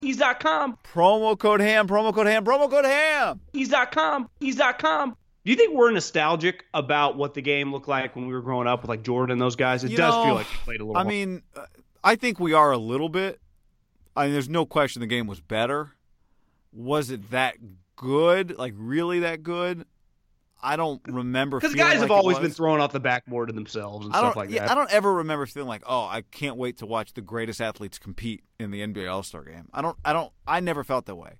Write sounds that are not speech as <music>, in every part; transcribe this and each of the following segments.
Ease.com. Promo code HAM, promo code HAM, promo code HAM. Ease.com. Ease.com. Do you think we're nostalgic about what the game looked like when we were growing up with like Jordan and those guys? It You does know, feel like we played a little. I more. mean, uh, I think we are a little bit. I mean, there's no question the game was better. Was it that good? Like really that good? I don't remember. because feeling guys have like it always been throwing off the backboard of themselves and I stuff like yeah, that. I don't ever remember feeling like, oh, I can't wait to watch the greatest athletes compete in the NBA All Star Game. I don't. I don't. I never felt that way.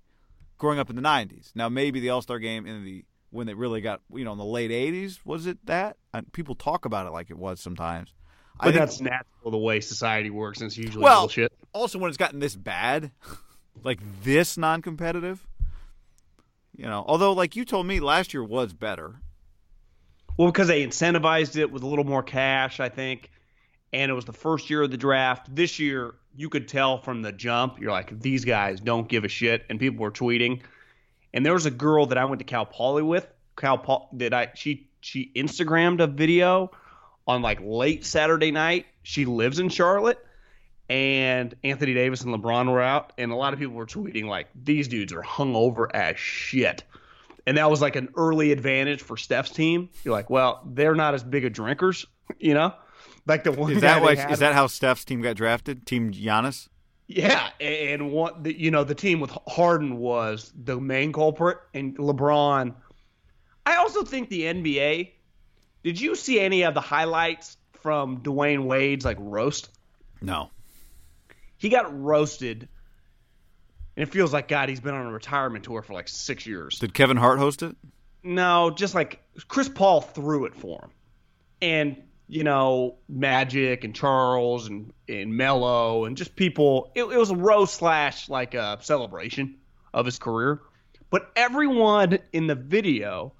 Growing up in the '90s, now maybe the All Star Game in the when it really got, you know, in the late '80s, was it that? And people talk about it like it was sometimes. I but think- that's natural the way society works, and it's usually well, bullshit. also when it's gotten this bad, <laughs> like this non-competitive. You know, although like you told me last year was better. Well, because they incentivized it with a little more cash, I think, and it was the first year of the draft. This year, you could tell from the jump, you're like, these guys don't give a shit, and people were tweeting. And there was a girl that I went to Cal Poly with. Cal Poly, that I she she Instagrammed a video on like late Saturday night. She lives in Charlotte, and Anthony Davis and LeBron were out, and a lot of people were tweeting like, these dudes are hungover as shit and that was like an early advantage for Steph's team. You're like, well, they're not as big of drinkers, <laughs> you know, like the one Is that why? Is that how Steph's team got drafted? Team Giannis. yeah, and what the, you know, the team with Harden was the main culprit, and LeBron. I also think the NBA. Did you see any of the highlights from Dwyane Wade's like roast? No. He got roasted, and it feels like God, he's been on a retirement tour for like six years. Did Kevin Hart host it? No, just like Chris Paul threw it for him. And, you know, Magic and Charles and, and Melo and just people. It, it was a roast slash like a celebration of his career. But everyone in the video,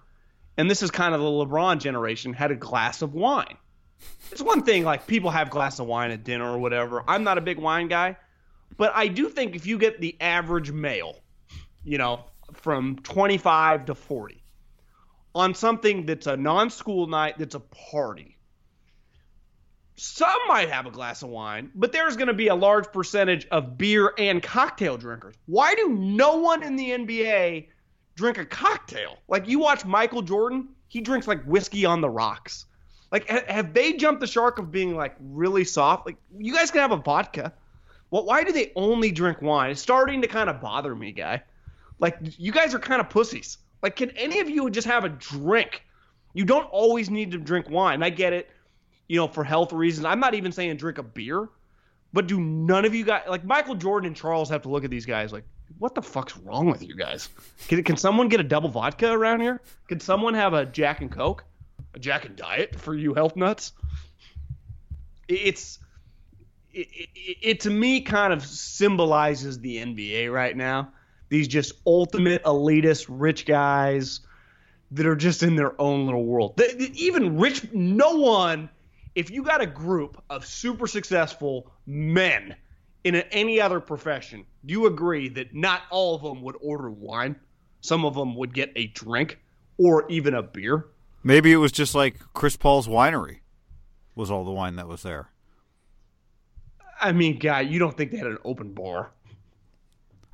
and this is kind of the LeBron generation, had a glass of wine. It's one thing, like people have glass of wine at dinner or whatever. I'm not a big wine guy. But I do think if you get the average male, you know, from 25 to 40, on something that's a non-school night that's a party some might have a glass of wine but there's going to be a large percentage of beer and cocktail drinkers why do no one in the nba drink a cocktail like you watch michael jordan he drinks like whiskey on the rocks like ha- have they jumped the shark of being like really soft like you guys can have a vodka well why do they only drink wine it's starting to kind of bother me guy like you guys are kind of pussies. Like, can any of you just have a drink? You don't always need to drink wine. I get it, you know, for health reasons. I'm not even saying drink a beer, but do none of you guys like Michael Jordan and Charles have to look at these guys like, what the fuck's wrong with you guys? Can, can someone get a double vodka around here? Can someone have a Jack and Coke, Jack and Diet for you health nuts? It's it, it, it to me kind of symbolizes the NBA right now. These just ultimate elitist rich guys that are just in their own little world. Even rich, no one. If you got a group of super successful men in a, any other profession, do you agree that not all of them would order wine? Some of them would get a drink or even a beer. Maybe it was just like Chris Paul's winery was all the wine that was there. I mean, guy, you don't think they had an open bar?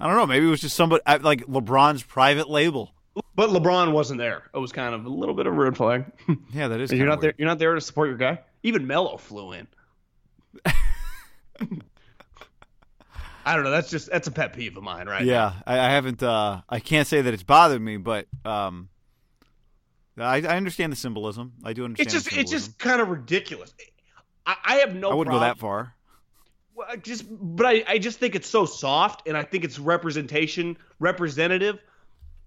I don't know. Maybe it was just somebody like LeBron's private label. But LeBron wasn't there. It was kind of a little bit of a red flag. <laughs> Yeah, that is. you're not there. You're not there to support your guy. Even Melo flew in. <laughs> I don't know. That's just that's a pet peeve of mine, right? Yeah, I, I haven't. Uh, I can't say that it's bothered me, but um, I, I understand the symbolism. I do understand. It's just it's just kind of ridiculous. I, I have no. I wouldn't problem. go that far. Well, I just, but I, I just think it's so soft, and I think it's representation, representative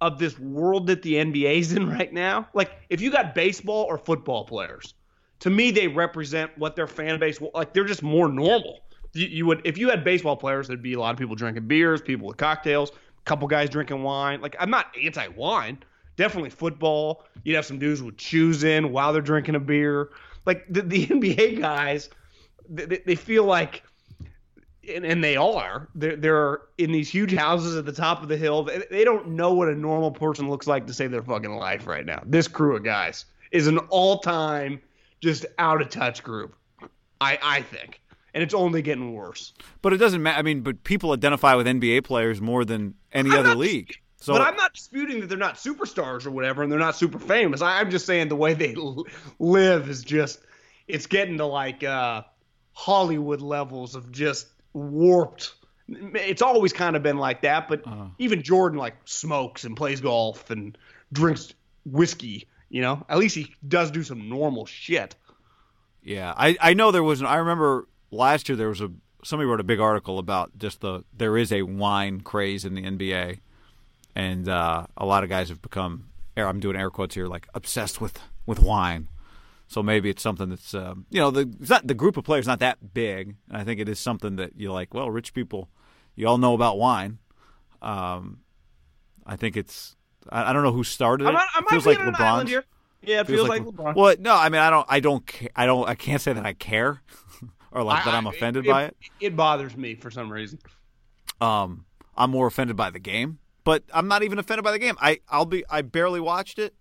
of this world that the NBA's in right now. Like, if you got baseball or football players, to me, they represent what their fan base like. They're just more normal. You, you would, if you had baseball players, there'd be a lot of people drinking beers, people with cocktails, a couple guys drinking wine. Like, I'm not anti-wine. Definitely football. You'd have some dudes with shoes in while they're drinking a beer. Like the, the <laughs> NBA guys, they, they feel like and, and they are. They're, they're in these huge houses at the top of the hill. They, they don't know what a normal person looks like to save their fucking life right now. This crew of guys is an all-time just out of touch group. I I think, and it's only getting worse. But it doesn't matter. I mean, but people identify with NBA players more than any I'm other not- league. So but I'm not disputing that they're not superstars or whatever, and they're not super famous. I, I'm just saying the way they l- live is just it's getting to like uh, Hollywood levels of just warped. It's always kind of been like that, but Uh-huh. even Jordan like smokes and plays golf and drinks whiskey. You know, at least he does do some normal shit. Yeah, I, I know there was. An, I remember last year there was a somebody wrote a big article about just the there is a wine craze in the NBA, and uh, a lot of guys have become. I'm doing air quotes here, like obsessed with with wine. So maybe it's something that's um, you know the it's not the group of players not that big. And I think it is something that you're like, well, rich people, you all know about wine. Um, I think it's. I, I don't know who started it. I might, I It feels like in an LeBron's. island here. Yeah, it feels, like, LeBron. Well, no, I mean, I don't, I don't, I don't, I can't say that I care, <laughs> or like that I- I'm I- offended by it. It bothers me for some reason. Um, I'm more offended by the game, but I'm not even offended by the game. I, I'll be, I barely watched it.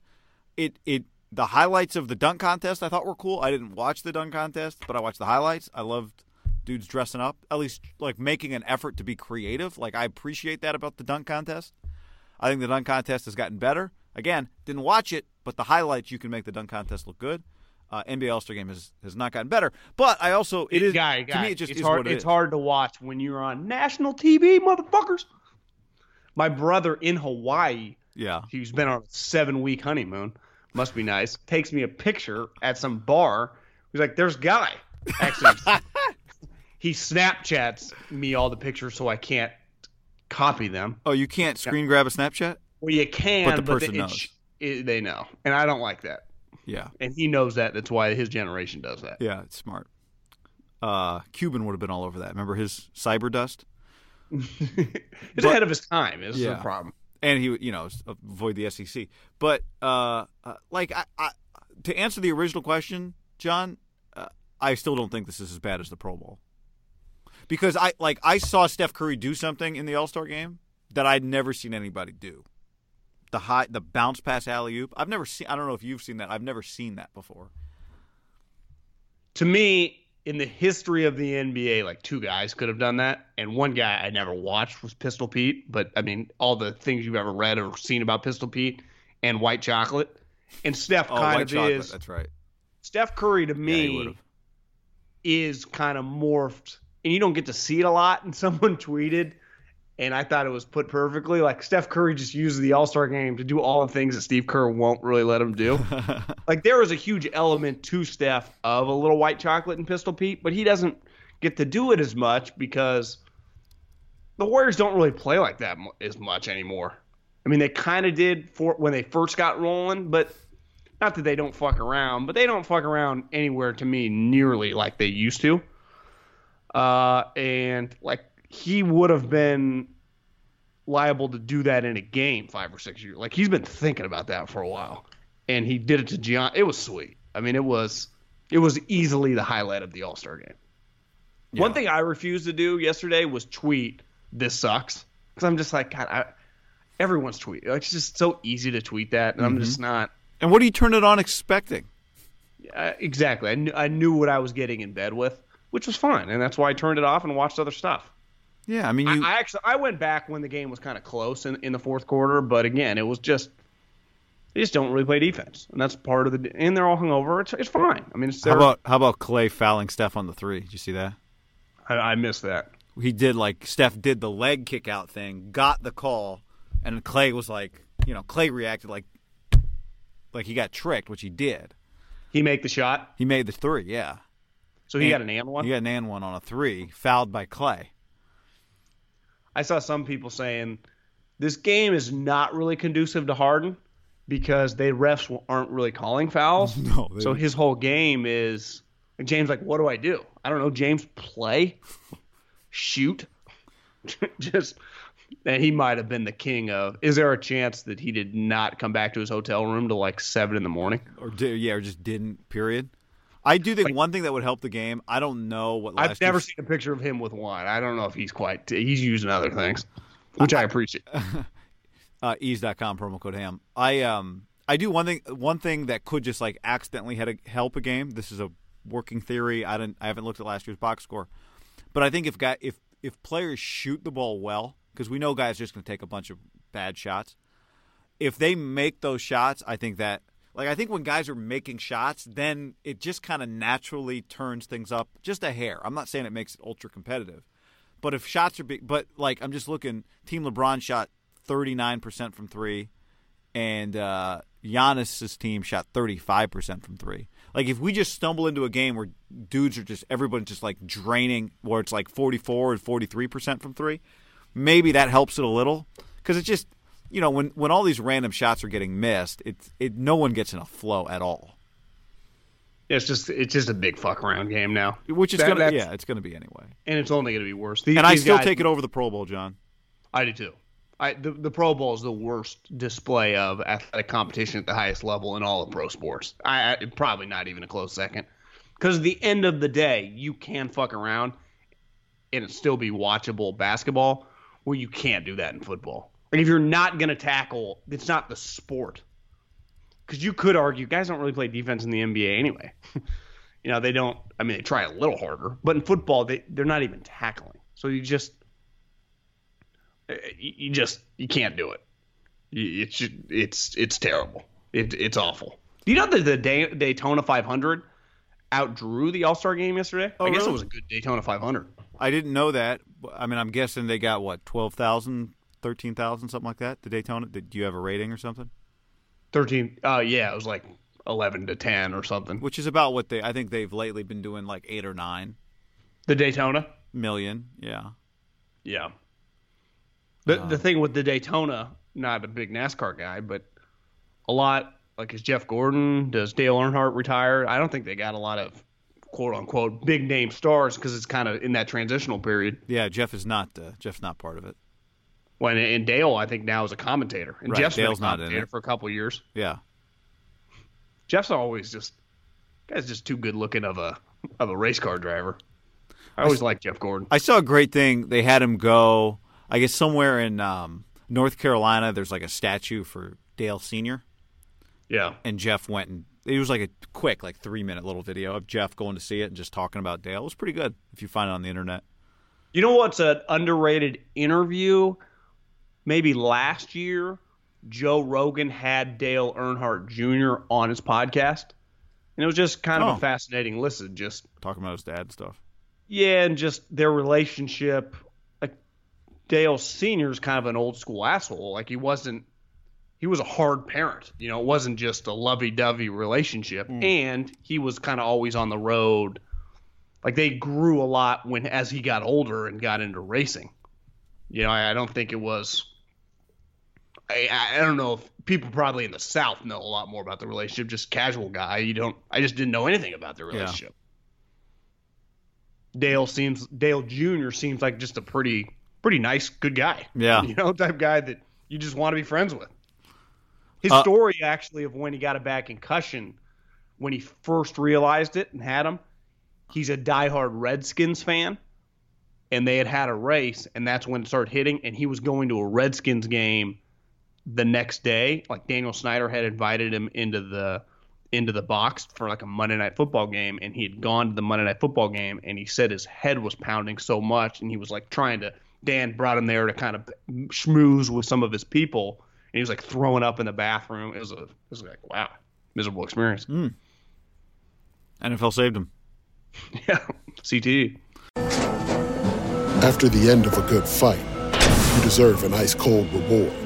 It, it, the highlights of the dunk contest I thought were cool. I didn't watch the dunk contest, but I watched the highlights. I loved dudes dressing up, at least like making an effort to be creative. Like I appreciate that about the dunk contest. I think the dunk contest has gotten better. Again, didn't watch it, but the highlights you can make the dunk contest look good. Uh, NBA All Star Game has, has not gotten better, but I also it is guy, to guy. me it just it's is hard. it it's is. hard to watch when you're on national TV, motherfuckers. My brother in Hawaii, Yeah, he's been on a seven week honeymoon. Must be nice. Takes me a picture at some bar. He's like, "There's Guy." Actually, <laughs> he Snapchats me all the pictures so I can't copy them. Oh, you can't screen grab a Snapchat? Well, you can, But the person it- knows. it- they know, and I don't like that. Yeah, And he knows that. That's why his generation does that. yeah, it's smart. Uh, Cuban would have been all over that. Remember his cyber dust? He's ahead of his time. Is Yeah. the problem. and he would, you know avoid the SEC. But uh, uh, like I, I, to answer the original question, John, uh, I still don't think this is as bad as the Pro Bowl because I like I saw Steph Curry do something in the All Star game that I'd never seen anybody do. The high, the bounce pass alley oop. I've never seen. I don't know if you've seen that. I've never seen that before. to me, in the history of the NBA, like two guys could have done that, and one guy I never watched was Pistol Pete. But I mean, all the things you've ever read or seen about Pistol Pete and White Chocolate, and Steph Oh, kind white of chocolate. is That's right. Steph Curry to me would've. is kind of morphed, and you don't get to see it a lot. And <laughs> someone tweeted, and I thought it was put perfectly. Like Steph Curry just uses the All Star game to do all the things that Steve Kerr won't really let him do. <laughs> like there was a huge element to Steph of a little white chocolate and Pistol Pete, but he doesn't get to do it as much because the Warriors don't really play like that as much anymore. I mean, they kind of did for when they first got rolling, but not that they don't fuck around, but they don't fuck around anywhere to me nearly like they used to. Uh, and like he would have been liable to do that in a game five or six years. Like he's been thinking about that for a while, and he did it to Gian. It was sweet. I mean, it was it was easily the highlight of the All Star game. One thing I refused to do yesterday was tweet "This sucks" because I'm just like, God, I, everyone's tweet. Like, it's just so easy to tweet that, and I'm just not. And what do you turn it on expecting? Uh, exactly. I knew, I knew what I was getting in bed with, which was fine, and that's why I turned it off and watched other stuff. Yeah, I mean, you, I, I actually I went back when the game was kind of close in, in the fourth quarter, but again, it was just they just don't really play defense, and that's part of the. And they're all hungover. It's it's fine. I mean, it's how about how about Clay fouling Steph on the three? Did you see that? I, I missed that. He did like Steph did the leg kick out thing, got the call, and Clay was like, you know, Clay reacted like like he got tricked, which he did. He make the shot, He made the three, yeah. so he And- got an and one. He got an and one on a three, fouled by Clay. I saw some people saying this game is not really conducive to Harden because they refs aren't really calling fouls. <laughs> No, so his whole game is James like, what do I do? I don't know. James play, shoot, <laughs> just. And he might have been the king of. Is there a chance that he did not come back to his hotel room till like seven in the morning? Or di- yeah, or just didn't. Period. I do think one thing that would help the game. I don't know what last I've never seen a picture of him with wine. I don't know if he's quite. He's using other things, which I appreciate. <laughs> uh, ease.com promo code ham. I um I do one thing one thing that could just like accidentally had a, help a game. This is a working theory. I didn't I haven't looked at last year's box score, but I think if guy if if players shoot the ball well, because we know guys are just going to take a bunch of bad shots. If they make those shots, I think that like I think when guys are making shots, then it just kind of naturally turns things up just a hair. I'm not saying it makes it ultra competitive, but if shots are big, but like I'm just looking, Team LeBron shot 39% from three, and uh, Giannis's team shot 35% from three. Like if we just stumble into a game where dudes are just everybody's just like draining, where it's like 44 and 43% from three, maybe that helps it a little because it just you know when when all these random shots are getting missed, it's it no one gets in a flow at all. It's just it's just a big fuck around game now, Which is That- gonna yeah, it's gonna be anyway. and it's only going to be worse. These, And I still guys- take it over the Pro Bowl, John. I do too. I the, the Pro Bowl is the worst display of athletic competition at the highest level in all of pro sports. I, I probably not even a close second. Because at the end of the day, you can fuck around and it still be watchable basketball, where you can't do that in football. Like if you're not going to tackle, it's not the sport. Because you could argue guys don't really play defense in the NBA anyway. <laughs> you know they don't. I mean they try a little harder, but in football they they're not even tackling. So you just uh, you you just you can't do it. It's it's it's terrible. It, it's awful. Do you know that the Day, Daytona 500 outdrew the All Star game yesterday? Oh, I guess really? it was a good Daytona 500. I didn't know that. I mean, I'm guessing they got what 12,000, 13,000, something like that. The Daytona. Did you have a rating or something? 13. Uh, yeah, it was like 11 to 10 or something. Which is about what they. I think they've lately been doing like eight or nine The Daytona. million. Yeah. Yeah. The the thing with the Daytona, not a big NASCAR guy, but a lot like is Jeff Gordon, does Dale Earnhardt retire? I don't think they got a lot of quote unquote big name stars because it's kind of in that transitional period. Yeah. Jeff is not. Uh, Jeff's not part of it. When and Dale, I think now is a commentator, and Right, Jeff's Dale's been a not in it. for a couple years. Yeah. Jeff's always just guy's just too good looking of a of a race car driver. I always like Jeff Gordon. I saw a great thing. They had him go. I guess somewhere in um, North Carolina. There's like a statue for Dale Senior, Yeah. and Jeff went and it was like a quick, like three minute little video of Jeff going to see it and just talking about Dale. It was pretty good if you find it on the internet. You know what's an underrated interview? Maybe last year, Joe Rogan had Dale Earnhardt Jr. on his podcast. And it was just kind of Oh. a fascinating listen. Just, Talking about his dad stuff. yeah, and just their relationship. Like, Dale Sr. is kind of an old school asshole. Like, he wasn't, he was a hard parent. You know, it wasn't just a lovey dovey relationship. Mm. And he was kind of always on the road. Like, they grew a lot when, as he got older and got into racing. You know, I, I don't think it was. I, I don't know if people probably in the South know a lot more about the relationship. Just casual guy, you don't. I just didn't know anything about the relationship. Dale seems Dale Jr. seems like just a pretty pretty nice, good guy. Yeah. you know, type guy that you just want to be friends with. His Uh, story actually of when he got a bad concussion, when he first realized it and had him, he's a diehard Redskins fan. and they had had a race, and that's when it started hitting. And he was going to a Redskins game the next day. Like Daniel Snyder had invited him into the into the box for like a Monday night football game, and he had gone to the Monday night football game, and he said his head was pounding so much, and he was like trying to. Dan brought him there to kind of schmooze with some of his people, and he was like throwing up in the bathroom. It was a, it was like wow, miserable experience. Mm. NFL saved him. <laughs> yeah, CTE. After the end of a good fight, you deserve an ice cold reward.